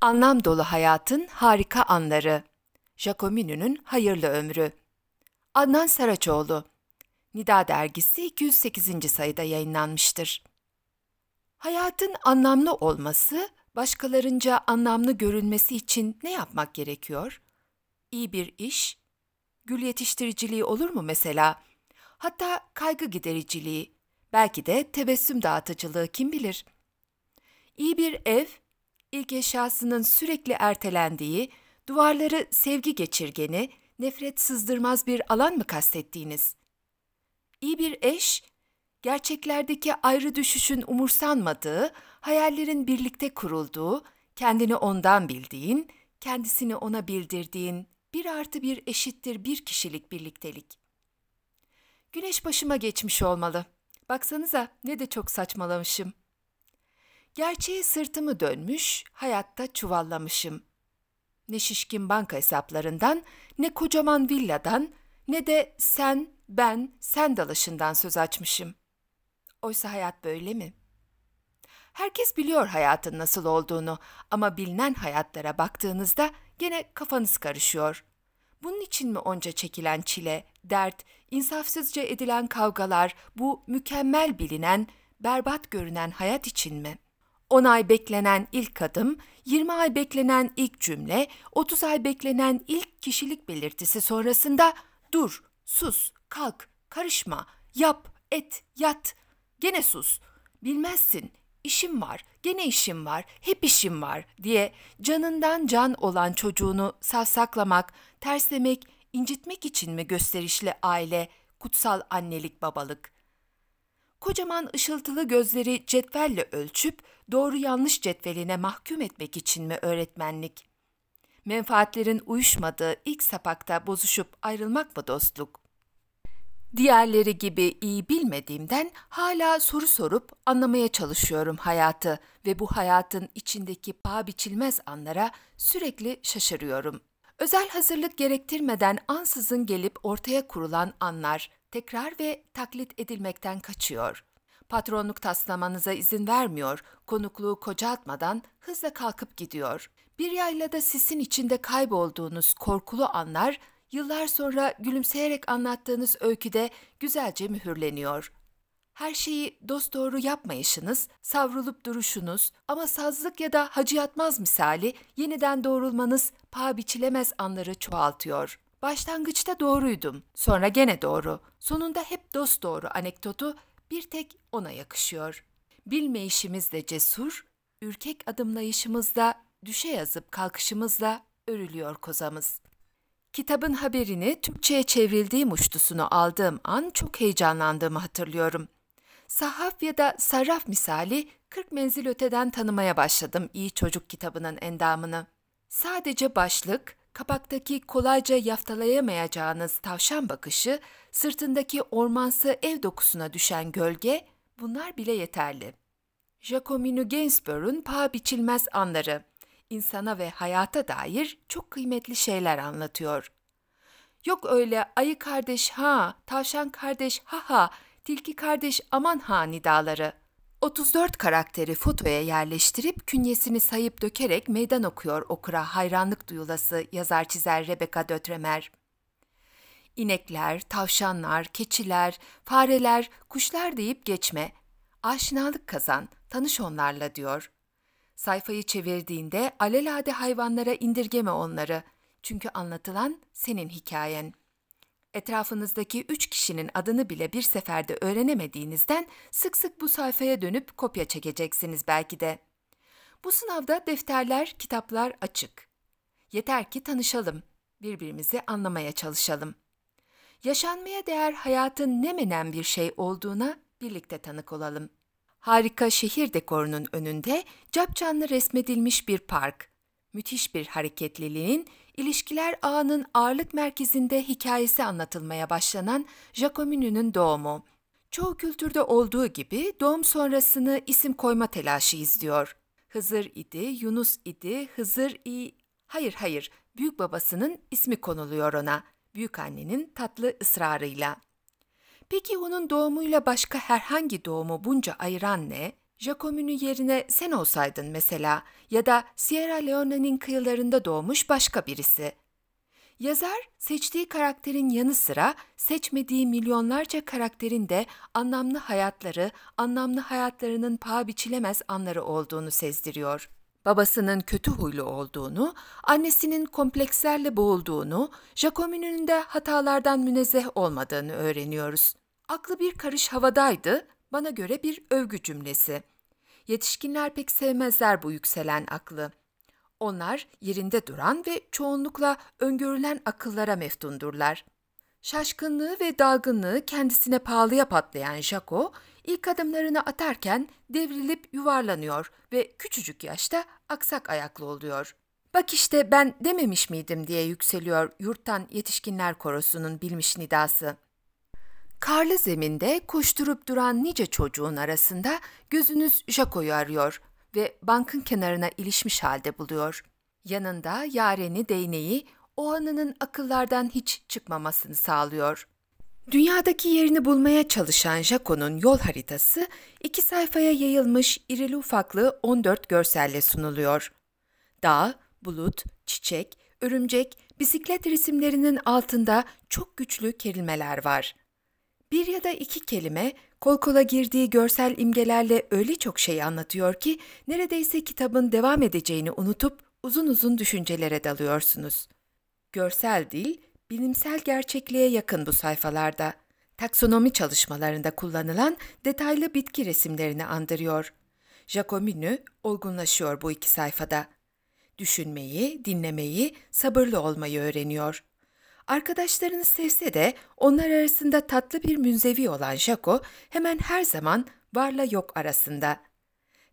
Anlam dolu hayatın harika anları. Jacominu'nun hayırlı ömrü. Adnan Saraçoğlu. Nida dergisi 208. sayıda yayınlanmıştır. Hayatın anlamlı olması, başkalarınca anlamlı görülmesi için ne yapmak gerekiyor? İyi bir iş, gül yetiştiriciliği olur mu mesela? Hatta kaygı gidericiliği, belki de tebessüm dağıtıcılığı kim bilir? İyi bir ev, ilk eşyasının sürekli ertelendiği, duvarları sevgi geçirgeni, nefret sızdırmaz bir alan mı kastettiğiniz? İyi bir eş, gerçeklerdeki ayrı düşüşün umursanmadığı, hayallerin birlikte kurulduğu, kendini ondan bildiğin, kendisini ona bildirdiğin, bir artı bir eşittir bir kişilik birliktelik. Güneş başıma geçmiş olmalı. Baksanıza ne de çok saçmalamışım. Gerçeğe sırtımı dönmüş, hayatta çuvallamışım. Ne şişkin banka hesaplarından, ne kocaman villadan, ne de sen, ben, sen dalaşından söz açmışım. Oysa hayat böyle mi? Herkes biliyor hayatın nasıl olduğunu ama bilinen hayatlara baktığınızda gene kafanız karışıyor. Bunun için mi onca çekilen çile, dert, insafsızca edilen kavgalar, bu mükemmel bilinen, berbat görünen hayat için mi? 10 ay beklenen ilk adım, 20 ay beklenen ilk cümle, 30 ay beklenen ilk kişilik belirtisi sonrasında dur, sus, kalk, karışma, yap, et, yat, gene sus, bilmezsin, işim var, gene işim var, hep işim var diye canından can olan çocuğunu savsaklamak, terslemek, incitmek için mi gösterişli aile, kutsal annelik babalık? Kocaman ışıltılı gözleri cetvelle ölçüp doğru yanlış cetveline mahkum etmek için mi öğretmenlik? Menfaatlerin uyuşmadığı ilk sapakta bozuşup ayrılmak mı dostluk? Diğerleri gibi iyi bilmediğimden hala soru sorup anlamaya çalışıyorum hayatı ve bu hayatın içindeki paha biçilmez anlara sürekli şaşırıyorum. Özel hazırlık gerektirmeden ansızın gelip ortaya kurulan anlar tekrar ve taklit edilmekten kaçıyor. Patronluk taslamanıza izin vermiyor, konukluğu kocaltmadan hızla kalkıp gidiyor. Bir yaylada sisin içinde kaybolduğunuz korkulu anlar yıllar sonra gülümseyerek anlattığınız öyküde güzelce mühürleniyor. Her şeyi dosdoğru yapmayışınız, savrulup duruşunuz ama sazlık ya da hacı yatmaz misali yeniden doğrulmanız paha biçilemez anları çoğaltıyor. Başlangıçta doğruydum, sonra gene doğru, sonunda hep dosdoğru anekdotu bir tek ona yakışıyor. Bilmeyişimizle cesur, ürkek adımlayışımızla, düşe yazıp kalkışımızla örülüyor kozamız. Kitabın haberini Türkçe'ye çevrildiği muştusunu aldığım an çok heyecanlandığımı hatırlıyorum. Sahaf ya da sarraf misali 40 menzil öteden tanımaya başladım iyi çocuk kitabının endamını. Sadece başlık, kapaktaki kolayca yaftalayamayacağınız tavşan bakışı, sırtındaki ormansı ev dokusuna düşen gölge, bunlar bile yeterli. Jacomino Gainsborough'un paha biçilmez anları, insana ve hayata dair çok kıymetli şeyler anlatıyor. Yok öyle ayı kardeş ha, tavşan kardeş ha ha, tilki kardeş aman ha nidaları. 34 karakteri fotoya yerleştirip künyesini sayıp dökerek meydan okuyor okura hayranlık duyulası yazar çizer Rebecca Dötremer. İnekler, tavşanlar, keçiler, fareler, kuşlar deyip geçme. Aşinalık kazan, tanış onlarla diyor. Sayfayı çevirdiğinde alelade hayvanlara indirgeme onları. Çünkü anlatılan senin hikayen. Etrafınızdaki üç kişinin adını bile bir seferde öğrenemediğinizden sık sık bu sayfaya dönüp kopya çekeceksiniz belki de. Bu sınavda defterler, kitaplar açık. Yeter ki tanışalım, birbirimizi anlamaya çalışalım. Yaşanmaya değer hayatın ne menen bir şey olduğuna birlikte tanık olalım. Harika şehir dekorunun önünde capcanlı resmedilmiş bir park. Müthiş bir hareketliliğin, ilişkiler ağının ağırlık merkezinde hikayesi anlatılmaya başlanan Jacomino'nun doğumu. Çoğu kültürde olduğu gibi doğum sonrasını isim koyma telaşı izliyor. Hızır idi, Yunus idi, Hızır i... Hayır hayır, büyük babasının ismi konuluyor ona. Büyük annenin tatlı ısrarıyla. Peki onun doğumuyla başka herhangi doğumu bunca ayıran ne? Jacomini yerine sen olsaydın mesela ya da Sierra Leone'nin kıyılarında doğmuş başka birisi. Yazar seçtiği karakterin yanı sıra seçmediği milyonlarca karakterin de anlamlı hayatları, anlamlı hayatlarının paha biçilemez anları olduğunu sezdiriyor. Babasının kötü huylu olduğunu, annesinin komplekslerle boğulduğunu, Jacomini'nin de hatalardan münezzeh olmadığını öğreniyoruz. Aklı bir karış havadaydı, bana göre bir övgü cümlesi. Yetişkinler pek sevmezler bu yükselen aklı. Onlar yerinde duran ve çoğunlukla öngörülen akıllara meftundurlar. Şaşkınlığı ve dalgınlığı kendisine pahalıya patlayan Jaco, ilk adımlarını atarken devrilip yuvarlanıyor ve küçücük yaşta aksak ayaklı oluyor. Bak işte ben dememiş miydim diye yükseliyor yurttan yetişkinler korosunun bilmiş nidası. Karlı zeminde koşturup duran nice çocuğun arasında gözünüz Jaco'yu arıyor ve bankın kenarına ilişmiş halde buluyor. Yanında yareni değneği o anının akıllardan hiç çıkmamasını sağlıyor. Dünyadaki yerini bulmaya çalışan Jaco'nun yol haritası iki sayfaya yayılmış irili ufaklı 14 görselle sunuluyor. Dağ, bulut, çiçek, örümcek, bisiklet resimlerinin altında çok güçlü kelimeler var. Bir ya da iki kelime kol kola girdiği görsel imgelerle öyle çok şey anlatıyor ki neredeyse kitabın devam edeceğini unutup uzun uzun düşüncelere dalıyorsunuz. Görsel dil, bilimsel gerçekliğe yakın bu sayfalarda. Taksonomi çalışmalarında kullanılan detaylı bitki resimlerini andırıyor. Jacomini olgunlaşıyor bu iki sayfada. Düşünmeyi, dinlemeyi, sabırlı olmayı öğreniyor. Arkadaşlarını sevse de onlar arasında tatlı bir münzevi olan Jaco hemen her zaman varla yok arasında.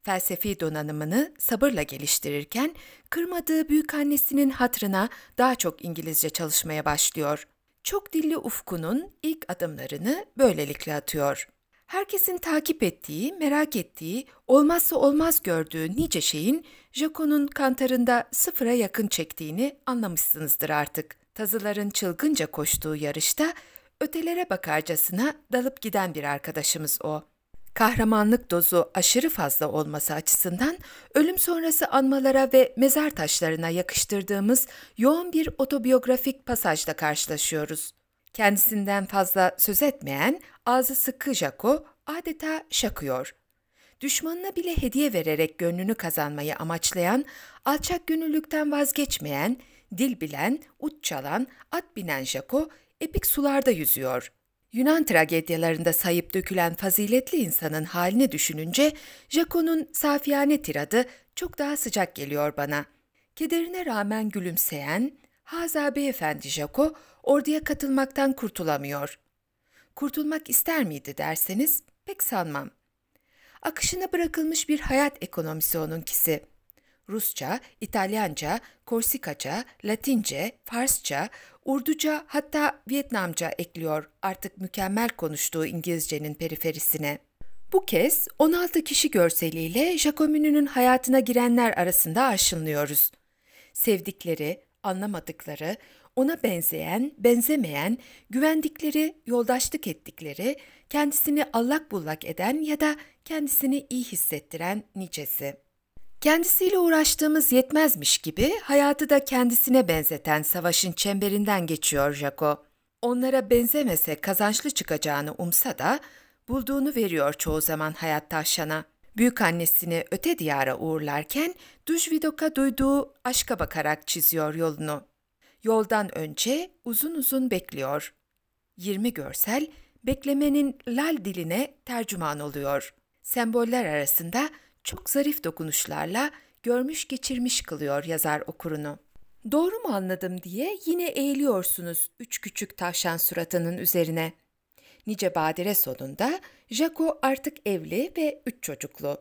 Felsefi donanımını sabırla geliştirirken kırmadığı büyük annesinin hatrına daha çok İngilizce çalışmaya başlıyor. Çok dilli ufkunun ilk adımlarını böylelikle atıyor. Herkesin takip ettiği, merak ettiği, olmazsa olmaz gördüğü nice şeyin Jaco'nun kantarında sıfıra yakın çektiğini anlamışsınızdır artık tazıların çılgınca koştuğu yarışta ötelere bakarcasına dalıp giden bir arkadaşımız o. Kahramanlık dozu aşırı fazla olması açısından ölüm sonrası anmalara ve mezar taşlarına yakıştırdığımız yoğun bir otobiyografik pasajla karşılaşıyoruz. Kendisinden fazla söz etmeyen, ağzı sıkı Jaco adeta şakıyor. Düşmanına bile hediye vererek gönlünü kazanmayı amaçlayan, alçak gönüllükten vazgeçmeyen, dil bilen, ut çalan, at binen Jaco epik sularda yüzüyor. Yunan tragedyalarında sayıp dökülen faziletli insanın halini düşününce Jaco'nun safiyane tiradı çok daha sıcak geliyor bana. Kederine rağmen gülümseyen, Haza beyefendi Jaco orduya katılmaktan kurtulamıyor. Kurtulmak ister miydi derseniz pek sanmam. Akışına bırakılmış bir hayat ekonomisi onunkisi.'' Rusça, İtalyanca, Korsikaca, Latince, Farsça, Urduca hatta Vietnamca ekliyor artık mükemmel konuştuğu İngilizcenin periferisine. Bu kez 16 kişi görseliyle Jacomini'nin hayatına girenler arasında aşınlıyoruz. Sevdikleri, anlamadıkları, ona benzeyen, benzemeyen, güvendikleri, yoldaşlık ettikleri, kendisini allak bullak eden ya da kendisini iyi hissettiren nicesi. Kendisiyle uğraştığımız yetmezmiş gibi hayatı da kendisine benzeten savaşın çemberinden geçiyor Jaco. Onlara benzemese kazançlı çıkacağını umsa da bulduğunu veriyor çoğu zaman hayat tavşana. Büyük annesini öte diyara uğurlarken Dujvidok'a duyduğu aşka bakarak çiziyor yolunu. Yoldan önce uzun uzun bekliyor. 20 görsel beklemenin lal diline tercüman oluyor. Semboller arasında çok zarif dokunuşlarla görmüş geçirmiş kılıyor yazar okurunu. Doğru mu anladım diye yine eğiliyorsunuz üç küçük tavşan suratının üzerine. Nice badire sonunda Jaco artık evli ve üç çocuklu.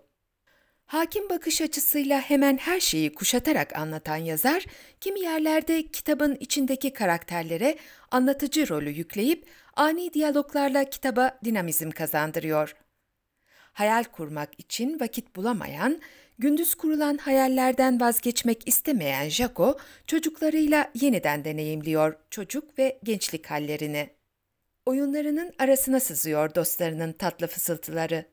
Hakim bakış açısıyla hemen her şeyi kuşatarak anlatan yazar, kimi yerlerde kitabın içindeki karakterlere anlatıcı rolü yükleyip ani diyaloglarla kitaba dinamizm kazandırıyor hayal kurmak için vakit bulamayan, gündüz kurulan hayallerden vazgeçmek istemeyen Jaco, çocuklarıyla yeniden deneyimliyor çocuk ve gençlik hallerini. Oyunlarının arasına sızıyor dostlarının tatlı fısıltıları.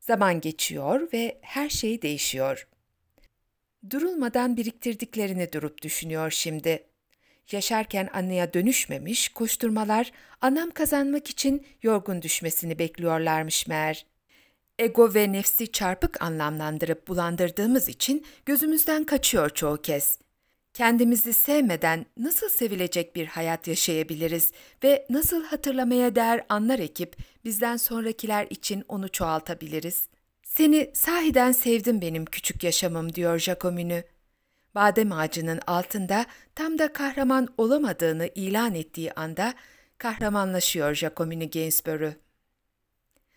Zaman geçiyor ve her şey değişiyor. Durulmadan biriktirdiklerini durup düşünüyor şimdi. Yaşarken anneye dönüşmemiş koşturmalar anam kazanmak için yorgun düşmesini bekliyorlarmış meğer. Ego ve nefsi çarpık anlamlandırıp bulandırdığımız için gözümüzden kaçıyor çoğu kez. Kendimizi sevmeden nasıl sevilecek bir hayat yaşayabiliriz ve nasıl hatırlamaya değer anlar ekip bizden sonrakiler için onu çoğaltabiliriz? Seni sahiden sevdim benim küçük yaşamım diyor Jacomini. Badem ağacının altında tam da kahraman olamadığını ilan ettiği anda kahramanlaşıyor Jacomini Gainsborough.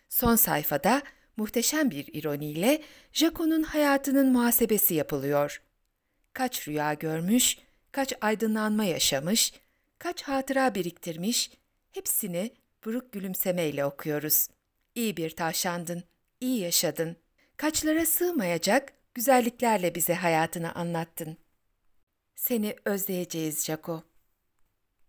Son sayfada muhteşem bir ironiyle Jaco'nun hayatının muhasebesi yapılıyor. Kaç rüya görmüş, kaç aydınlanma yaşamış, kaç hatıra biriktirmiş, hepsini buruk gülümsemeyle okuyoruz. İyi bir tavşandın, iyi yaşadın. Kaçlara sığmayacak güzelliklerle bize hayatını anlattın. Seni özleyeceğiz Jaco.